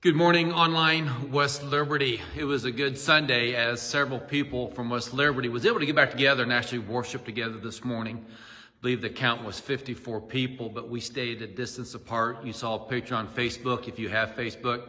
Good morning, online West Liberty. It was a good Sunday as several people from West Liberty was able to get back together and actually worship together this morning. I believe the count was 54 people, but we stayed a distance apart. You saw a picture on Facebook if you have Facebook.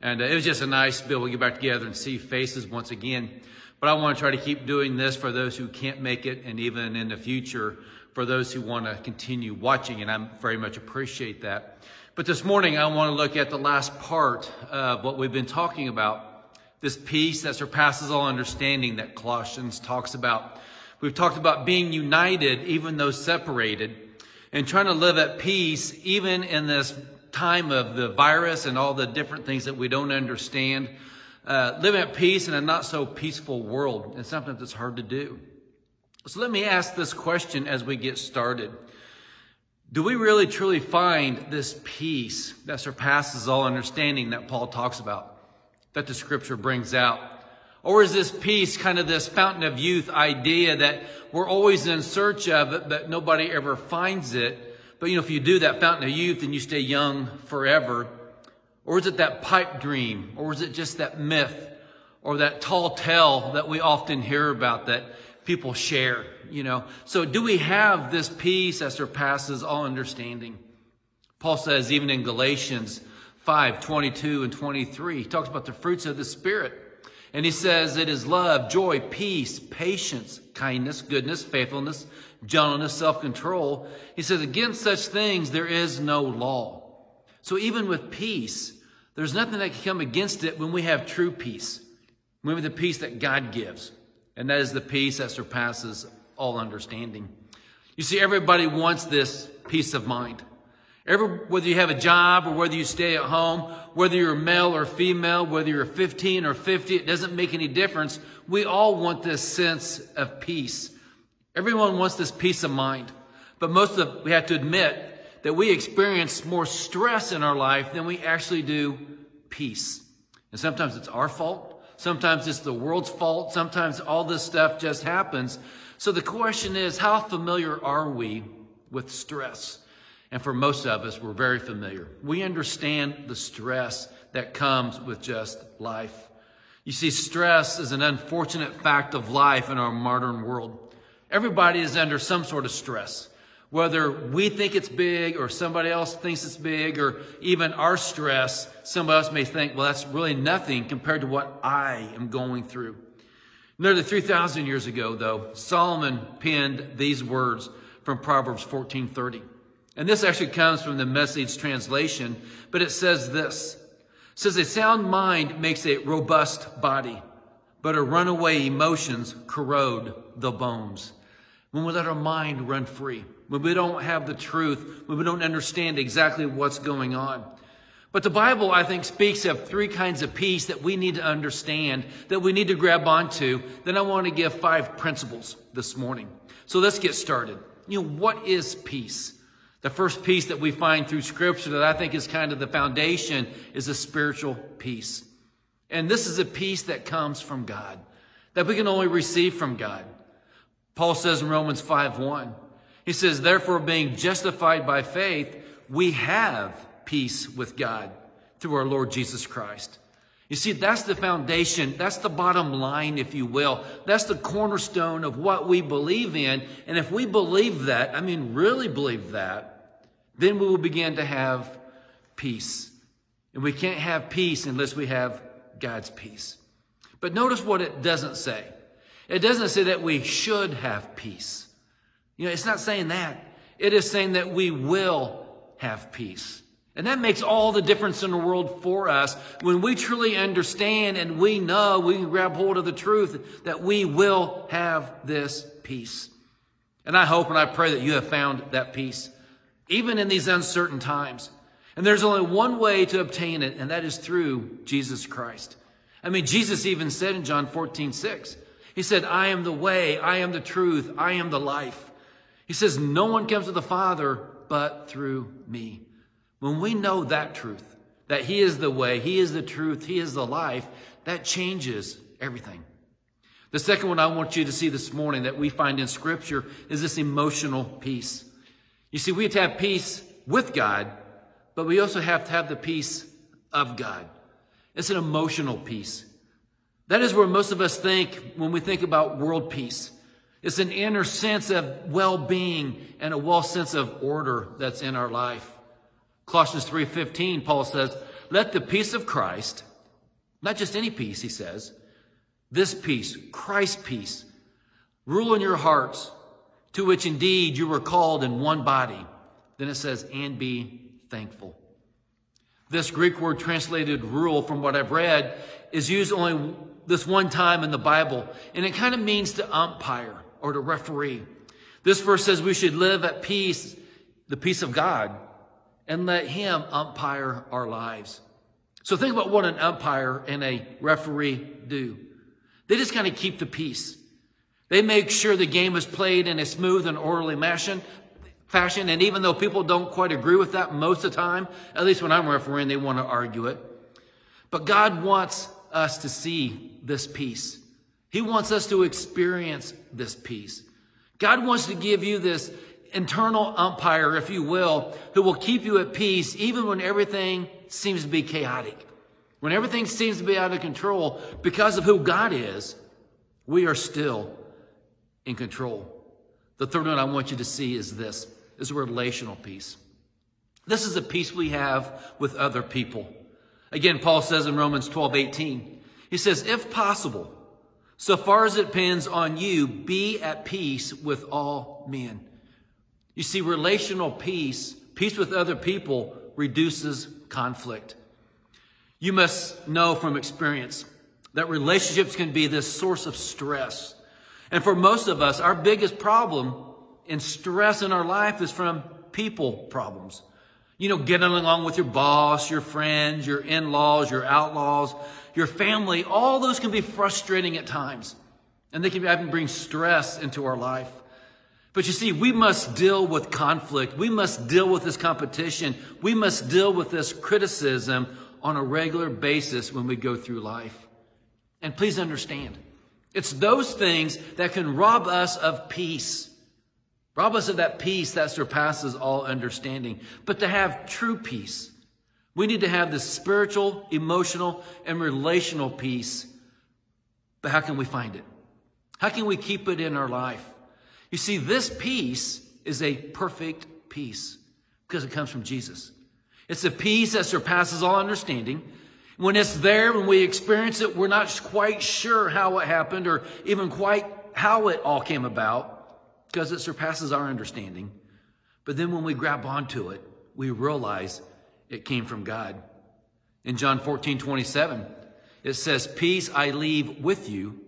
And uh, it was just a nice to to get back together and see faces once again. But I want to try to keep doing this for those who can't make it and even in the future for those who want to continue watching. And I very much appreciate that. But this morning, I want to look at the last part of what we've been talking about this peace that surpasses all understanding that Colossians talks about. We've talked about being united, even though separated, and trying to live at peace, even in this time of the virus and all the different things that we don't understand. Uh, living at peace in a not so peaceful world, and sometimes it's hard to do. So let me ask this question as we get started. Do we really truly find this peace that surpasses all understanding that Paul talks about, that the scripture brings out? Or is this peace kind of this fountain of youth idea that we're always in search of it, but nobody ever finds it? But you know, if you do that fountain of youth and you stay young forever, or is it that pipe dream? Or is it just that myth or that tall tale that we often hear about that people share? You know. So do we have this peace that surpasses all understanding? Paul says, even in Galatians 5, 22 and 23, he talks about the fruits of the Spirit. And he says it is love, joy, peace, patience, kindness, goodness, faithfulness, gentleness, self-control. He says, against such things there is no law. So even with peace, there's nothing that can come against it when we have true peace. When we have the peace that God gives. And that is the peace that surpasses all understanding. You see, everybody wants this peace of mind. Every, whether you have a job or whether you stay at home, whether you're male or female, whether you're 15 or 50, it doesn't make any difference. We all want this sense of peace. Everyone wants this peace of mind. But most of, we have to admit that we experience more stress in our life than we actually do peace. And sometimes it's our fault. Sometimes it's the world's fault. Sometimes all this stuff just happens. So the question is, how familiar are we with stress? And for most of us, we're very familiar. We understand the stress that comes with just life. You see, stress is an unfortunate fact of life in our modern world. Everybody is under some sort of stress. Whether we think it's big or somebody else thinks it's big or even our stress, somebody else may think, well, that's really nothing compared to what I am going through. Nearly 3,000 years ago, though, Solomon penned these words from Proverbs 14:30. And this actually comes from the message translation, but it says this. It says a sound mind makes a robust body, but a runaway emotions corrode the bones. When we let our mind run free, when we don't have the truth, when we don't understand exactly what's going on, but the Bible, I think, speaks of three kinds of peace that we need to understand, that we need to grab onto. Then I want to give five principles this morning. So let's get started. You know, what is peace? The first peace that we find through scripture that I think is kind of the foundation is a spiritual peace. And this is a peace that comes from God, that we can only receive from God. Paul says in Romans 5 1, he says, Therefore, being justified by faith, we have peace with God through our Lord Jesus Christ. You see, that's the foundation. That's the bottom line, if you will. That's the cornerstone of what we believe in. And if we believe that, I mean, really believe that, then we will begin to have peace. And we can't have peace unless we have God's peace. But notice what it doesn't say. It doesn't say that we should have peace. You know, it's not saying that. It is saying that we will have peace. And that makes all the difference in the world for us when we truly understand and we know we can grab hold of the truth that we will have this peace. And I hope and I pray that you have found that peace, even in these uncertain times. And there's only one way to obtain it, and that is through Jesus Christ. I mean, Jesus even said in John 14, 6, He said, I am the way, I am the truth, I am the life. He says, No one comes to the Father but through me. When we know that truth, that He is the way, He is the truth, He is the life, that changes everything. The second one I want you to see this morning that we find in Scripture is this emotional peace. You see, we have to have peace with God, but we also have to have the peace of God. It's an emotional peace. That is where most of us think when we think about world peace. It's an inner sense of well-being and a well sense of order that's in our life. Colossians 3:15 Paul says, "Let the peace of Christ, not just any peace, he says, this peace, Christ's peace, rule in your hearts, to which indeed you were called in one body." Then it says, "and be thankful." This Greek word translated rule from what I've read is used only this one time in the Bible, and it kind of means to umpire or to referee. This verse says we should live at peace, the peace of God, and let Him umpire our lives. So think about what an umpire and a referee do. They just kind of keep the peace. They make sure the game is played in a smooth and orderly fashion. Fashion, and even though people don't quite agree with that most of the time, at least when I'm refereeing, they want to argue it. But God wants us to see this peace. He wants us to experience this peace. God wants to give you this internal umpire, if you will, who will keep you at peace even when everything seems to be chaotic. When everything seems to be out of control because of who God is, we are still in control. The third one I want you to see is this, is relational peace. This is a peace we have with other people. Again, Paul says in Romans 12, 18, he says, if possible, so far as it depends on you, be at peace with all men. You see, relational peace, peace with other people, reduces conflict. You must know from experience that relationships can be this source of stress. And for most of us, our biggest problem and stress in our life is from people problems. You know, getting along with your boss, your friends, your in-laws, your outlaws, your family, all those can be frustrating at times. And they can even bring stress into our life. But you see, we must deal with conflict. We must deal with this competition. We must deal with this criticism on a regular basis when we go through life. And please understand, it's those things that can rob us of peace. Rob us of that peace that surpasses all understanding. But to have true peace, we need to have this spiritual, emotional, and relational peace. But how can we find it? How can we keep it in our life? You see, this peace is a perfect peace because it comes from Jesus. It's a peace that surpasses all understanding. When it's there, when we experience it, we're not quite sure how it happened or even quite how it all came about because it surpasses our understanding. But then when we grab onto it, we realize it came from God. In John 14, 27, it says, Peace I leave with you.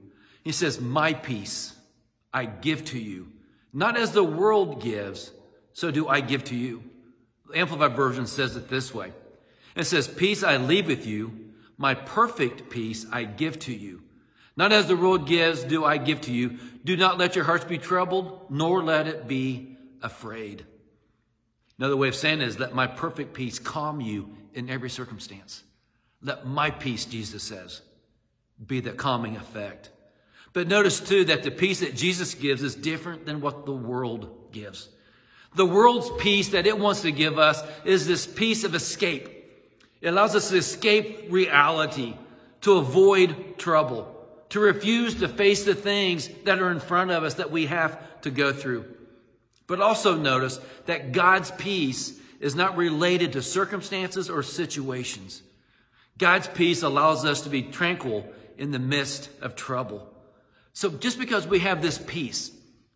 He says, My peace I give to you. Not as the world gives, so do I give to you. The Amplified Version says it this way. It says, Peace I leave with you. My perfect peace I give to you. Not as the world gives, do I give to you. Do not let your hearts be troubled, nor let it be afraid. Another way of saying is let my perfect peace calm you in every circumstance. Let my peace, Jesus says, be the calming effect. But notice too that the peace that Jesus gives is different than what the world gives. The world's peace that it wants to give us is this peace of escape. It allows us to escape reality, to avoid trouble, to refuse to face the things that are in front of us that we have to go through. But also notice that God's peace is not related to circumstances or situations. God's peace allows us to be tranquil in the midst of trouble. So just because we have this peace,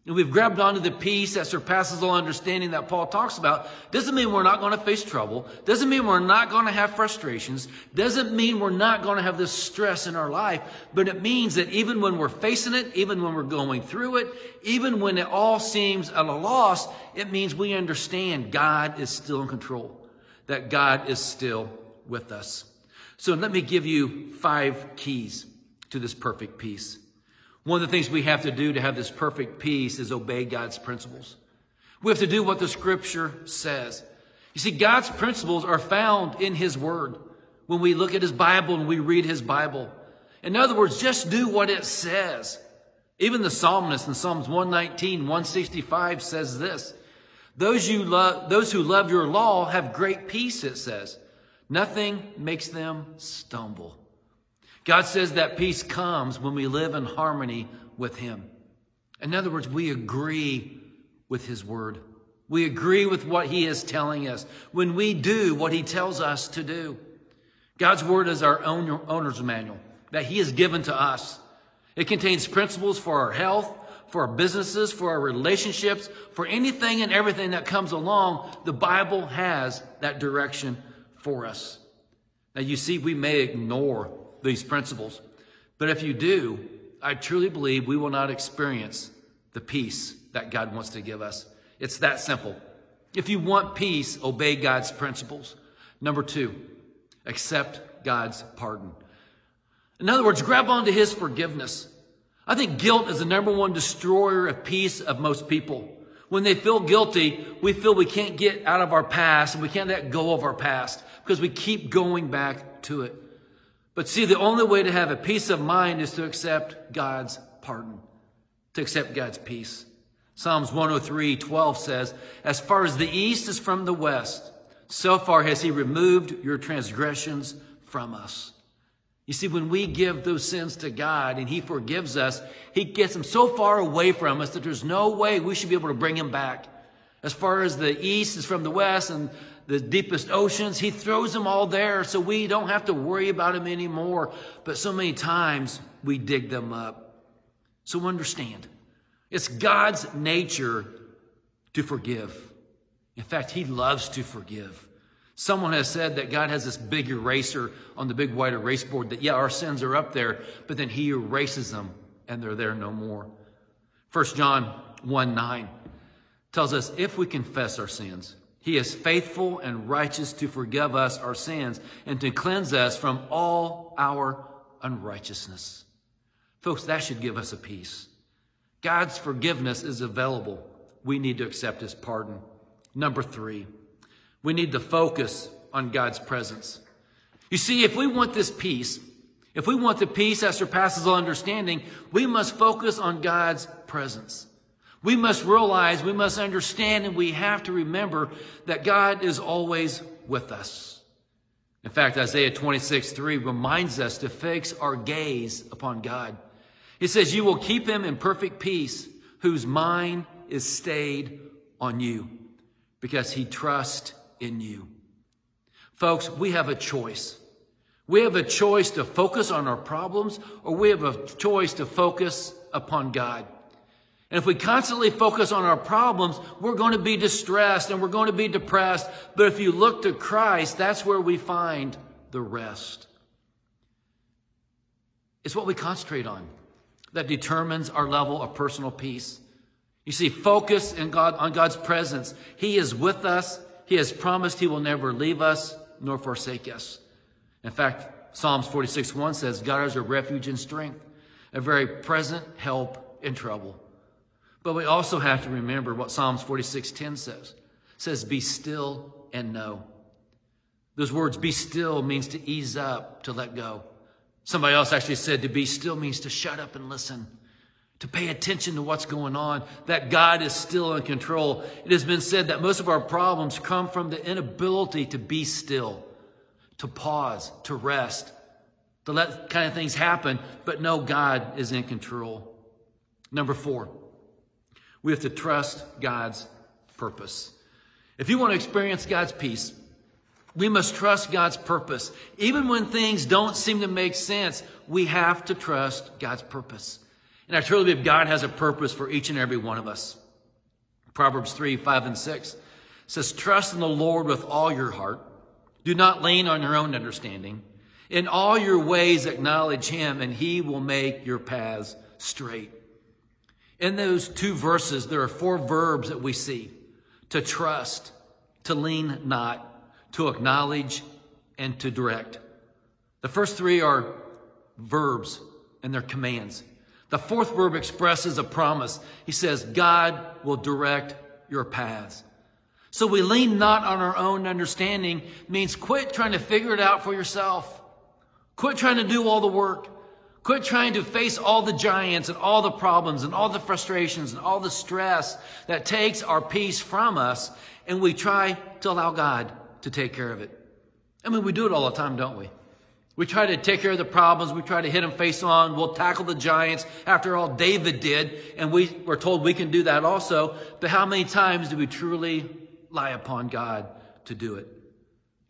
and we've grabbed onto the peace that surpasses all understanding that Paul talks about, doesn't mean we're not going to face trouble, doesn't mean we're not going to have frustrations, doesn't mean we're not going to have this stress in our life, but it means that even when we're facing it, even when we're going through it, even when it all seems at a loss, it means we understand God is still in control, that God is still with us. So let me give you five keys to this perfect peace. One of the things we have to do to have this perfect peace is obey God's principles. We have to do what the scripture says. You see, God's principles are found in His Word. When we look at His Bible and we read His Bible. In other words, just do what it says. Even the psalmist in Psalms 119, 165 says this. Those you love, those who love your law have great peace, it says. Nothing makes them stumble. God says that peace comes when we live in harmony with Him. In other words, we agree with His Word. We agree with what He is telling us when we do what He tells us to do. God's Word is our own owner's manual that He has given to us. It contains principles for our health, for our businesses, for our relationships, for anything and everything that comes along. The Bible has that direction for us. Now, you see, we may ignore these principles, but if you do, I truly believe we will not experience the peace that God wants to give us. It's that simple. If you want peace, obey God's principles. Number two, accept God's pardon. In other words, grab onto His forgiveness. I think guilt is the number one destroyer of peace of most people. When they feel guilty, we feel we can't get out of our past and we can't let go of our past because we keep going back to it. But see, the only way to have a peace of mind is to accept God's pardon, to accept God's peace. Psalms 103, 12 says, As far as the east is from the west, so far has he removed your transgressions from us. You see, when we give those sins to God and He forgives us, He gets them so far away from us that there's no way we should be able to bring Him back. As far as the east is from the west and the deepest oceans, He throws them all there so we don't have to worry about them anymore. But so many times we dig them up. So understand, it's God's nature to forgive. In fact, He loves to forgive. Someone has said that God has this big eraser on the big white erase board that, yeah, our sins are up there, but then he erases them and they're there no more. 1 John 1 9 tells us if we confess our sins, he is faithful and righteous to forgive us our sins and to cleanse us from all our unrighteousness. Folks, that should give us a peace. God's forgiveness is available. We need to accept his pardon. Number three, we need to focus on God's presence. You see, if we want this peace, if we want the peace that surpasses all understanding, we must focus on God's presence. We must realize, we must understand, and we have to remember that God is always with us. In fact, Isaiah 26, 3 reminds us to fix our gaze upon God. He says, You will keep him in perfect peace, whose mind is stayed on you, because he trusts in you. Folks, we have a choice. We have a choice to focus on our problems or we have a choice to focus upon God. And if we constantly focus on our problems, we're going to be distressed and we're going to be depressed. But if you look to Christ, that's where we find the rest. It's what we concentrate on that determines our level of personal peace. You see, focus in God, on God's presence. He is with us. He has promised he will never leave us nor forsake us. In fact, Psalms 46 1 says, God is a refuge and strength, a very present help in trouble. But we also have to remember what Psalms 46 10 says. It says, Be still and know. Those words, be still, means to ease up, to let go. Somebody else actually said to be still means to shut up and listen to pay attention to what's going on, that God is still in control. It has been said that most of our problems come from the inability to be still, to pause, to rest, to let kind of things happen, but know God is in control. Number four, we have to trust God's purpose. If you want to experience God's peace, we must trust God's purpose. Even when things don't seem to make sense, we have to trust God's purpose. And I truly believe God has a purpose for each and every one of us. Proverbs 3, 5, and 6 says, Trust in the Lord with all your heart. Do not lean on your own understanding. In all your ways acknowledge him, and he will make your paths straight. In those two verses, there are four verbs that we see to trust, to lean not, to acknowledge, and to direct. The first three are verbs and they're commands. The fourth verb expresses a promise. He says, God will direct your paths. So we lean not on our own understanding means quit trying to figure it out for yourself. Quit trying to do all the work. Quit trying to face all the giants and all the problems and all the frustrations and all the stress that takes our peace from us and we try to allow God to take care of it. I mean, we do it all the time, don't we? We try to take care of the problems. We try to hit them face on. We'll tackle the giants. After all, David did, and we were told we can do that also. But how many times do we truly lie upon God to do it?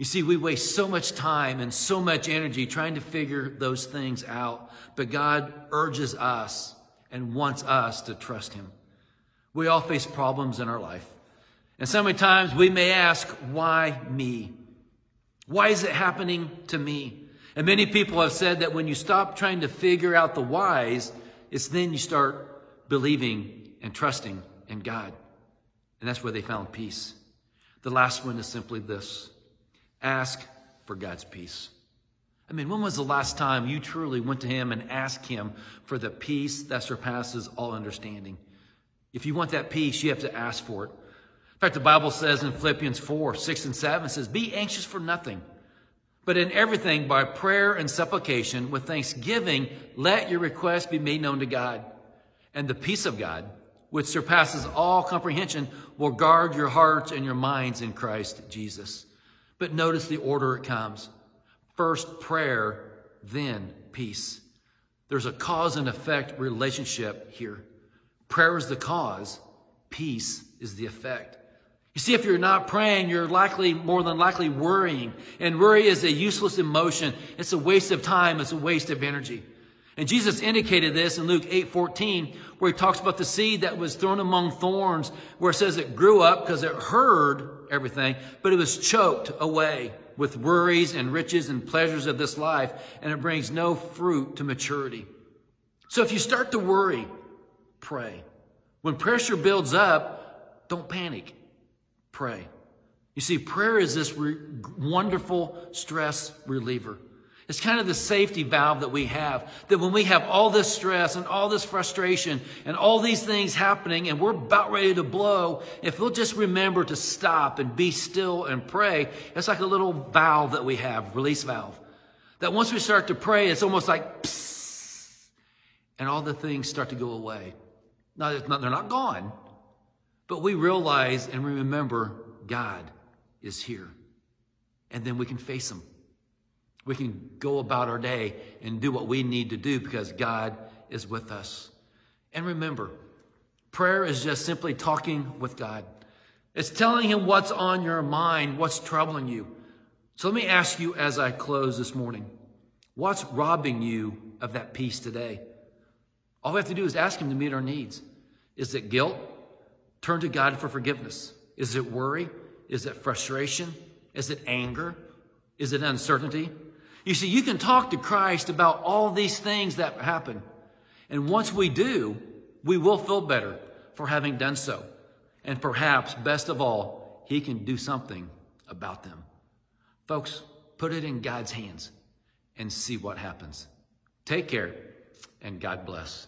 You see, we waste so much time and so much energy trying to figure those things out. But God urges us and wants us to trust Him. We all face problems in our life. And so many times we may ask, why me? Why is it happening to me? And many people have said that when you stop trying to figure out the whys, it's then you start believing and trusting in God. And that's where they found peace. The last one is simply this ask for God's peace. I mean, when was the last time you truly went to Him and asked Him for the peace that surpasses all understanding? If you want that peace, you have to ask for it. In fact, the Bible says in Philippians 4 6 and 7 says, Be anxious for nothing. But in everything, by prayer and supplication, with thanksgiving, let your requests be made known to God. And the peace of God, which surpasses all comprehension, will guard your hearts and your minds in Christ Jesus. But notice the order it comes first prayer, then peace. There's a cause and effect relationship here. Prayer is the cause, peace is the effect. You see, if you're not praying, you're likely, more than likely, worrying. And worry is a useless emotion. It's a waste of time. It's a waste of energy. And Jesus indicated this in Luke 8 14, where he talks about the seed that was thrown among thorns, where it says it grew up because it heard everything, but it was choked away with worries and riches and pleasures of this life, and it brings no fruit to maturity. So if you start to worry, pray. When pressure builds up, don't panic pray. You see, prayer is this re- wonderful stress reliever. It's kind of the safety valve that we have. That when we have all this stress and all this frustration and all these things happening and we're about ready to blow, if we'll just remember to stop and be still and pray, it's like a little valve that we have, release valve. That once we start to pray, it's almost like psst, and all the things start to go away. Now, they're not gone, but we realize and remember God is here. And then we can face Him. We can go about our day and do what we need to do because God is with us. And remember, prayer is just simply talking with God. It's telling Him what's on your mind, what's troubling you. So let me ask you as I close this morning what's robbing you of that peace today? All we have to do is ask Him to meet our needs. Is it guilt? Turn to God for forgiveness. Is it worry? Is it frustration? Is it anger? Is it uncertainty? You see, you can talk to Christ about all these things that happen. And once we do, we will feel better for having done so. And perhaps, best of all, He can do something about them. Folks, put it in God's hands and see what happens. Take care and God bless.